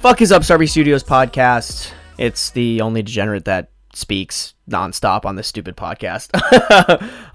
Fuck is up, Starby Studios podcast. It's the only degenerate that speaks nonstop on this stupid podcast.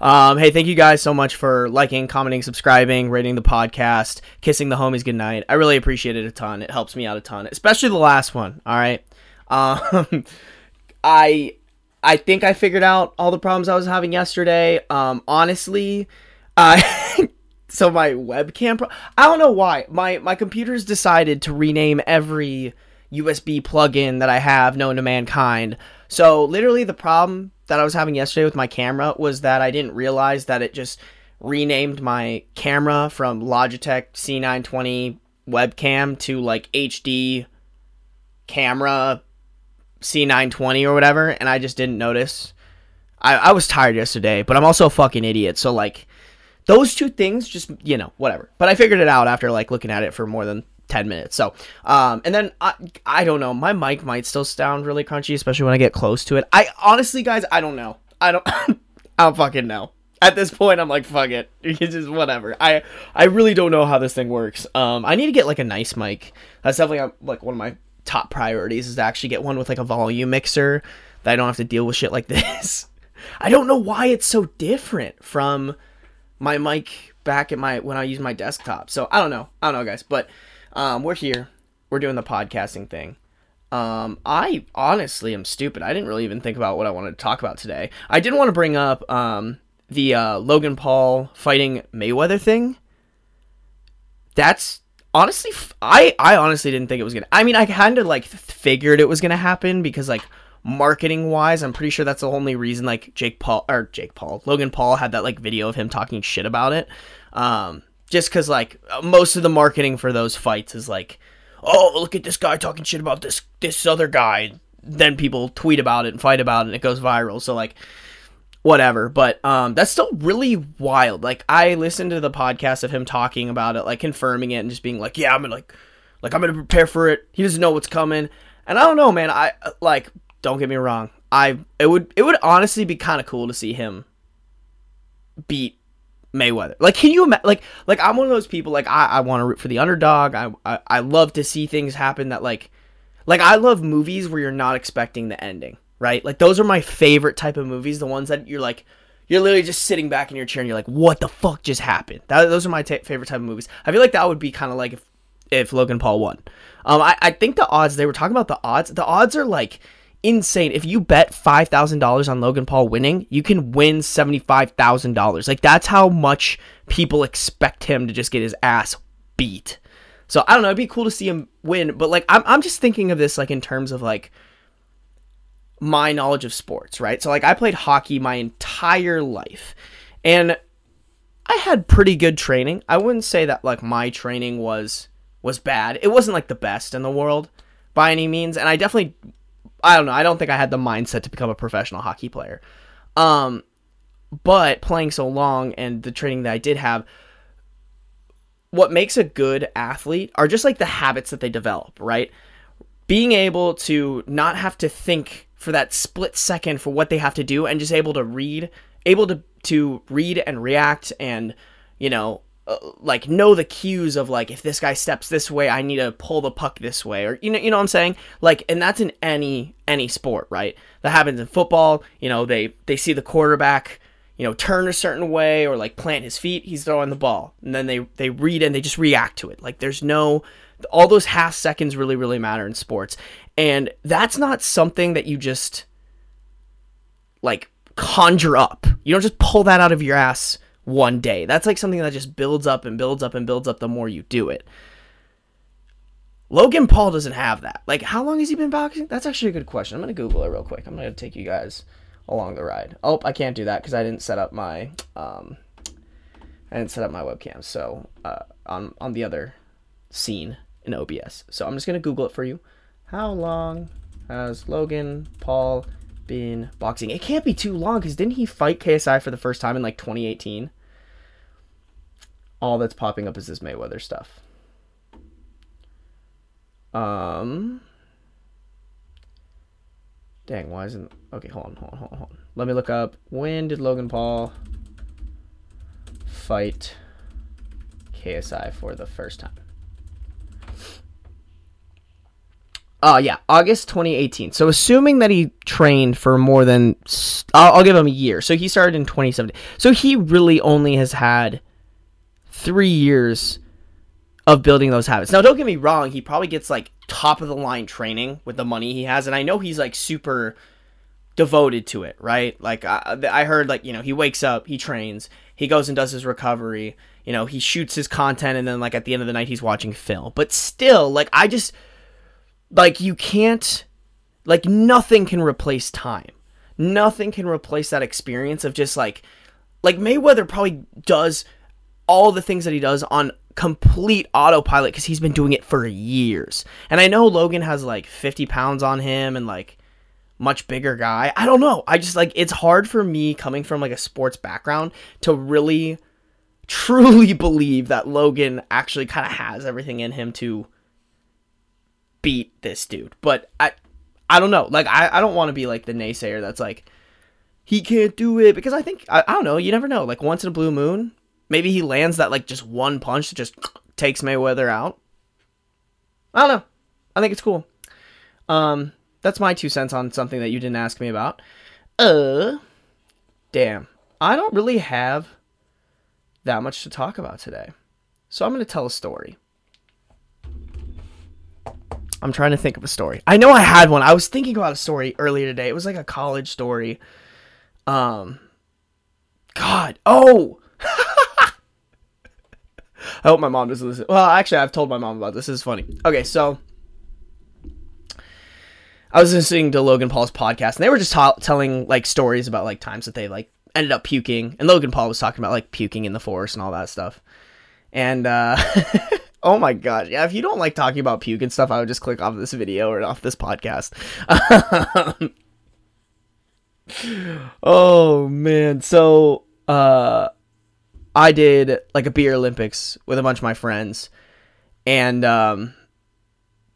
um, hey, thank you guys so much for liking, commenting, subscribing, rating the podcast, kissing the homies goodnight. I really appreciate it a ton. It helps me out a ton, especially the last one. All right. Um, I I think I figured out all the problems I was having yesterday. Um, honestly, I. so my webcam pro- I don't know why. My my computer's decided to rename every USB plugin that I have known to mankind. So literally the problem that I was having yesterday with my camera was that I didn't realize that it just renamed my camera from Logitech C920 webcam to like HD camera C920 or whatever and I just didn't notice. I, I was tired yesterday, but I'm also a fucking idiot. So like those two things just you know whatever. But i figured it out after like looking at it for more than 10 minutes. So um and then i i don't know. My mic might still sound really crunchy especially when i get close to it. I honestly guys i don't know. I don't i don't fucking know. At this point i'm like fuck it. It's just whatever. I i really don't know how this thing works. Um i need to get like a nice mic. That's definitely uh, like one of my top priorities is to actually get one with like a volume mixer that i don't have to deal with shit like this. I don't know why it's so different from my mic back at my when I use my desktop. So I don't know. I don't know, guys. But um, we're here. We're doing the podcasting thing. Um, I honestly am stupid. I didn't really even think about what I wanted to talk about today. I did want to bring up um, the uh, Logan Paul fighting Mayweather thing. That's honestly, I I honestly didn't think it was gonna. I mean, I kind of like figured it was gonna happen because like marketing wise, I'm pretty sure that's the only reason like Jake Paul or Jake Paul, Logan Paul had that like video of him talking shit about it. Um, just because like most of the marketing for those fights is like, oh look at this guy talking shit about this this other guy. Then people tweet about it and fight about it, and it goes viral. So like, whatever. But um, that's still really wild. Like I listened to the podcast of him talking about it, like confirming it, and just being like, yeah, I'm gonna like, like I'm gonna prepare for it. He doesn't know what's coming. And I don't know, man. I like don't get me wrong. I it would it would honestly be kind of cool to see him beat Mayweather. Like, can you imagine? Like, like I'm one of those people. Like, I, I want to root for the underdog. I, I I love to see things happen that like, like I love movies where you're not expecting the ending. Right? Like those are my favorite type of movies. The ones that you're like, you're literally just sitting back in your chair and you're like, what the fuck just happened? That, those are my t- favorite type of movies. I feel like that would be kind of like if if Logan Paul won. Um, I I think the odds they were talking about the odds. The odds are like insane. If you bet $5,000 on Logan Paul winning, you can win $75,000. Like that's how much people expect him to just get his ass beat. So I don't know, it'd be cool to see him win, but like I'm I'm just thinking of this like in terms of like my knowledge of sports, right? So like I played hockey my entire life. And I had pretty good training. I wouldn't say that like my training was was bad. It wasn't like the best in the world by any means, and I definitely I don't know. I don't think I had the mindset to become a professional hockey player. Um, but playing so long and the training that I did have, what makes a good athlete are just like the habits that they develop, right? Being able to not have to think for that split second for what they have to do and just able to read, able to to read and react and you know uh, like know the cues of like if this guy steps this way i need to pull the puck this way or you know you know what i'm saying? Like and that's in any any sport right? That happens in football you know they they see the quarterback you know turn a certain way or like plant his feet he's throwing the ball. And then they they read and they just react to it. Like there's no all those half seconds really really matter in sports. And that's not something that you just like conjure up. You don't just pull that out of your ass one day. That's like something that just builds up and builds up and builds up the more you do it. Logan Paul doesn't have that. Like, how long has he been boxing? That's actually a good question. I'm gonna Google it real quick. I'm gonna take you guys along the ride. Oh, I can't do that because I didn't set up my um, I didn't set up my webcam. So uh, on on the other scene in OBS. So I'm just gonna Google it for you. How long has Logan Paul been boxing? It can't be too long because didn't he fight KSI for the first time in like 2018? All that's popping up is this Mayweather stuff. Um. Dang, why isn't. Okay, hold on, hold on, hold on, hold on. Let me look up. When did Logan Paul fight KSI for the first time? Uh, yeah, August 2018. So assuming that he trained for more than, I'll, I'll give him a year. So he started in 2017. So he really only has had three years of building those habits. Now, don't get me wrong. He probably gets like top of the line training with the money he has, and I know he's like super devoted to it, right? Like I, I heard, like you know, he wakes up, he trains, he goes and does his recovery. You know, he shoots his content, and then like at the end of the night, he's watching film. But still, like I just like you can't like nothing can replace time. Nothing can replace that experience of just like like Mayweather probably does all the things that he does on complete autopilot because he's been doing it for years. And I know Logan has like 50 pounds on him and like much bigger guy. I don't know. I just like it's hard for me coming from like a sports background to really truly believe that Logan actually kind of has everything in him to beat this dude. But I I don't know. Like I, I don't want to be like the naysayer that's like he can't do it because I think I, I don't know, you never know. Like once in a blue moon, maybe he lands that like just one punch that just takes Mayweather out. I don't know. I think it's cool. Um that's my two cents on something that you didn't ask me about. Uh damn. I don't really have that much to talk about today. So I'm going to tell a story. I'm trying to think of a story. I know I had one. I was thinking about a story earlier today. It was like a college story. Um God. Oh. I hope my mom doesn't listen. Well, actually, I've told my mom about this. This is funny. Okay, so I was listening to Logan Paul's podcast, and they were just ta- telling like stories about like times that they like ended up puking, and Logan Paul was talking about like puking in the forest and all that stuff. And uh, Oh my god. Yeah, if you don't like talking about puke and stuff, I would just click off this video or off this podcast. oh man. So uh I did like a beer Olympics with a bunch of my friends. And um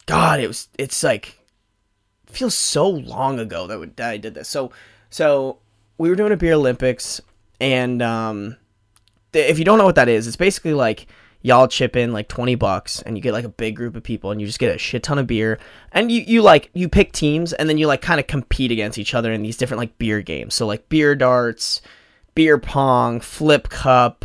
God, it was it's like it feels so long ago that, that I did this. So so we were doing a beer Olympics and um if you don't know what that is, it's basically like y'all chip in like 20 bucks and you get like a big group of people and you just get a shit ton of beer and you, you like you pick teams and then you like kind of compete against each other in these different like beer games. So like beer darts beer pong flip cup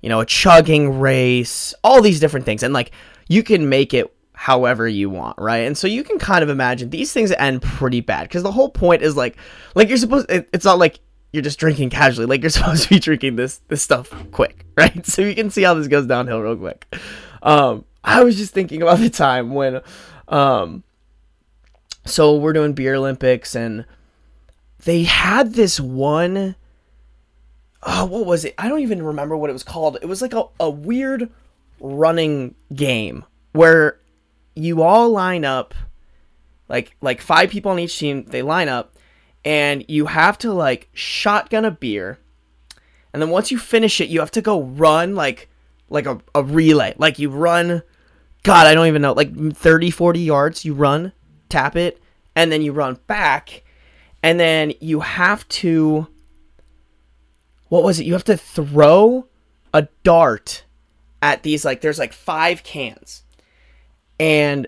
you know a chugging race all these different things and like you can make it however you want right? And so you can kind of imagine these things end pretty bad because the whole point is like like you're supposed it, it's not like you're just drinking casually. Like you're supposed to be drinking this this stuff quick, right? So you can see how this goes downhill real quick. Um, I was just thinking about the time when, um, so we're doing beer Olympics and they had this one. Oh, what was it? I don't even remember what it was called. It was like a, a weird running game where you all line up, like like five people on each team. They line up and you have to like shotgun a beer and then once you finish it you have to go run like like a, a relay. Like you run god i don't even know like 30 40 yards you run tap it and then you run back and then you have to what was it? You have to throw a dart at these like there's like five cans and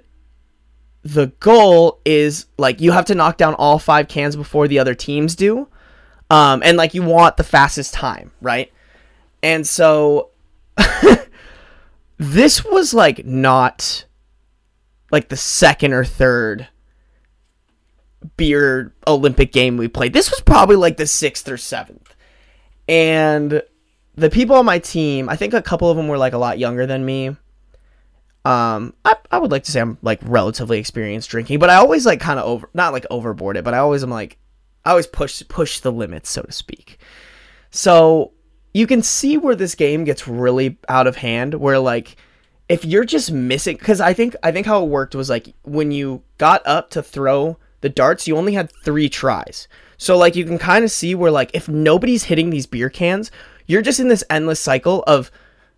the goal is like you have to knock down all five cans before the other teams do. Um, and like you want the fastest time, right? And so this was like not like the second or third beer Olympic game we played. This was probably like the sixth or seventh. And the people on my team, I think a couple of them were like a lot younger than me. Um, I, I would like to say I'm like relatively experienced drinking, but I always like kind of over, not like overboard it, but I always am like, I always push push the limits, so to speak. So you can see where this game gets really out of hand, where like if you're just missing, because I think I think how it worked was like when you got up to throw the darts, you only had three tries. So like you can kind of see where like if nobody's hitting these beer cans, you're just in this endless cycle of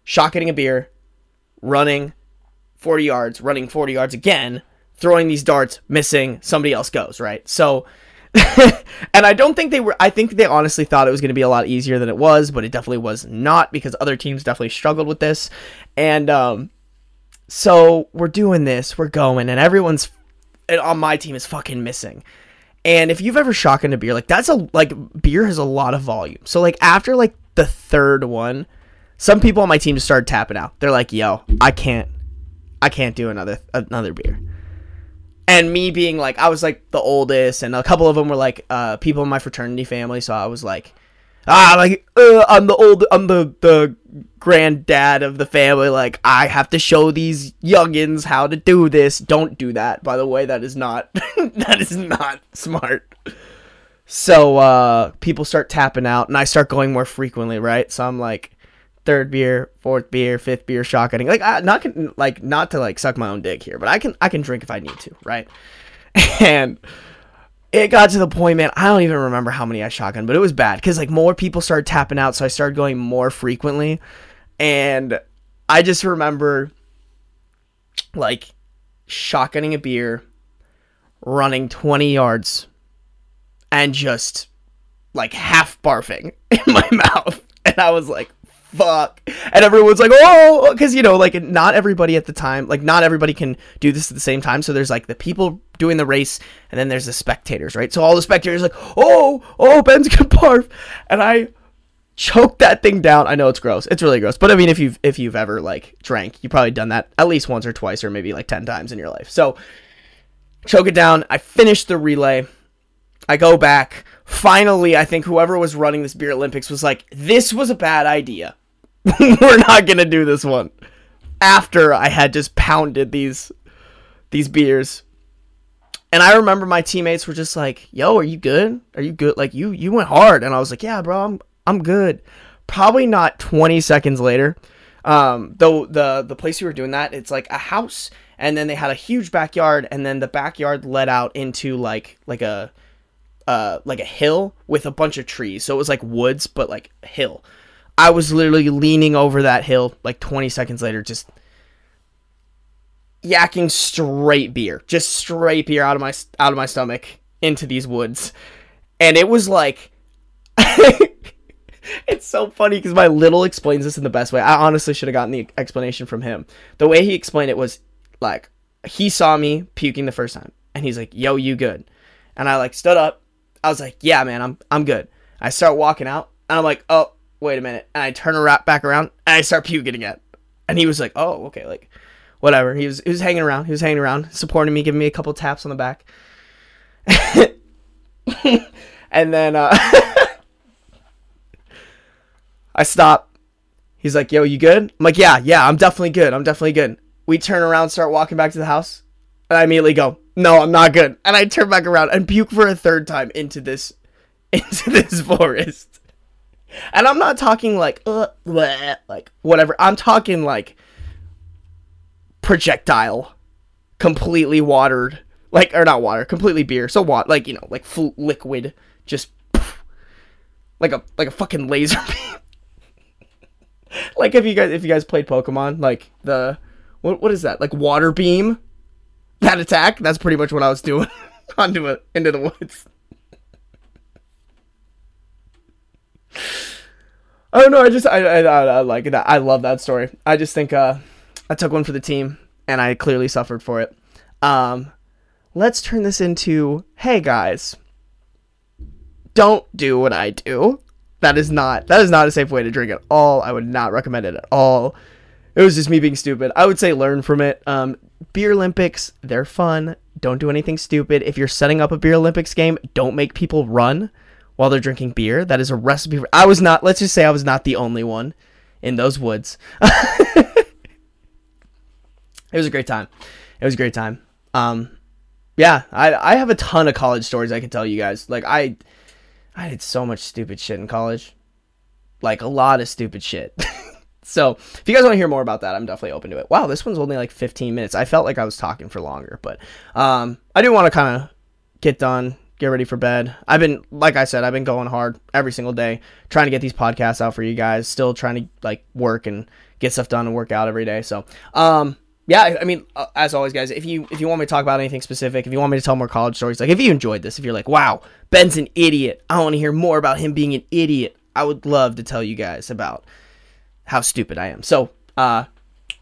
shotgunning a beer, running, 40 yards, running 40 yards again, throwing these darts, missing, somebody else goes, right? So, and I don't think they were, I think they honestly thought it was going to be a lot easier than it was, but it definitely was not because other teams definitely struggled with this. And, um, so we're doing this, we're going, and everyone's and on my team is fucking missing. And if you've ever shotgunned a beer, like that's a like beer has a lot of volume. So like after like the third one, some people on my team just started tapping out. They're like, "Yo, I can't, I can't do another another beer." And me being like, I was like the oldest, and a couple of them were like uh, people in my fraternity family. So I was like, ah, like uh, I'm the old, I'm the the granddad of the family. Like I have to show these youngins how to do this. Don't do that, by the way. That is not that is not smart. So uh, people start tapping out, and I start going more frequently, right? So I'm like, third beer, fourth beer, fifth beer, shotgunning. Like I, not like not to like suck my own dick here, but I can I can drink if I need to, right? And it got to the point, man. I don't even remember how many I shotgun, but it was bad because like more people started tapping out, so I started going more frequently, and I just remember like shotgunning a beer, running twenty yards, and just like half barfing in my mouth, and I was like, fuck. And everyone's like, oh, because, you know, like, not everybody at the time, like, not everybody can do this at the same time. So there's like the people doing the race, and then there's the spectators, right? So all the spectators like, oh, oh, Ben's gonna barf. And I choked that thing down. I know it's gross. It's really gross. But I mean, if you've, if you've ever like drank, you've probably done that at least once or twice, or maybe like 10 times in your life. So choke it down. I finished the relay. I go back. Finally, I think whoever was running this beer Olympics was like, this was a bad idea. We're not to do this one. After I had just pounded these these beers. And I remember my teammates were just like, "Yo, are you good? Are you good? Like you you went hard." And I was like, "Yeah, bro, I'm I'm good." Probably not 20 seconds later. Um, though the the place we were doing that, it's like a house and then they had a huge backyard and then the backyard led out into like like a uh, like a hill with a bunch of trees. So it was like woods, but like hill. I was literally leaning over that hill like 20 seconds later, just yakking straight beer, just straight beer out of my out of my stomach into these woods, and it was like. it's so funny because my little explains this in the best way. I honestly should have gotten the explanation from him. The way he explained it was like he saw me puking the first time, and he's like, "Yo, you good?" And I like stood up, I was like, yeah, man, I'm I'm good. I start walking out, and I'm like, oh, wait a minute, and I turn around back around, and I start puking again. And he was like, oh, okay, like, whatever. He was he was hanging around. He was hanging around, supporting me, giving me a couple taps on the back. and then uh, I stop. He's like, yo, you good? I'm like, yeah, yeah, I'm definitely good. I'm definitely good. We turn around, start walking back to the house, and I immediately go, no, I'm not good. And I turn back around and puke for a third time into this into this forest. And I'm not talking like uh, bleh, like whatever. I'm talking like projectile, completely watered, like or not water, completely beer. So what? Like you know, like fl- liquid, just poof, like a like a fucking laser beam. like if you guys if you guys played Pokemon, like the what what is that? Like water beam that attack, that's pretty much what I was doing onto into the woods. I don't know. I just I, I, I like that. I love that story. I just think uh, I took one for the team, and I clearly suffered for it. Um, let's turn this into hey guys, don't do what I do. That is not that is not a safe way to drink at all. I would not recommend it at all. It was just me being stupid. I would say learn from it. Um, beer Olympics, they're fun. Don't do anything stupid. If you're setting up a beer Olympics game, don't make people run while they're drinking beer. That is a recipe for. I was not. Let's just say I was not the only one in those woods. it was a great time. It was a great time. Um, yeah, I I have a ton of college stories I can tell you guys. Like I, I did so much stupid shit in college, like a lot of stupid shit. So if you guys want to hear more about that, I'm definitely open to it. Wow, this one's only like 15 minutes. I felt like I was talking for longer, but um, I do want to kind of get done, get ready for bed. I've been, like I said, I've been going hard every single day, trying to get these podcasts out for you guys. Still trying to like work and get stuff done and work out every day. So, um, yeah, I mean, uh, as always, guys, if you if you want me to talk about anything specific, if you want me to tell more college stories, like if you enjoyed this, if you're like, wow, Ben's an idiot, I want to hear more about him being an idiot. I would love to tell you guys about how stupid I am. So, uh,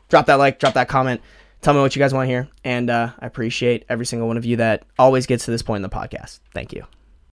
drop that like, drop that comment, tell me what you guys want to hear. And uh, I appreciate every single one of you that always gets to this point in the podcast. Thank you.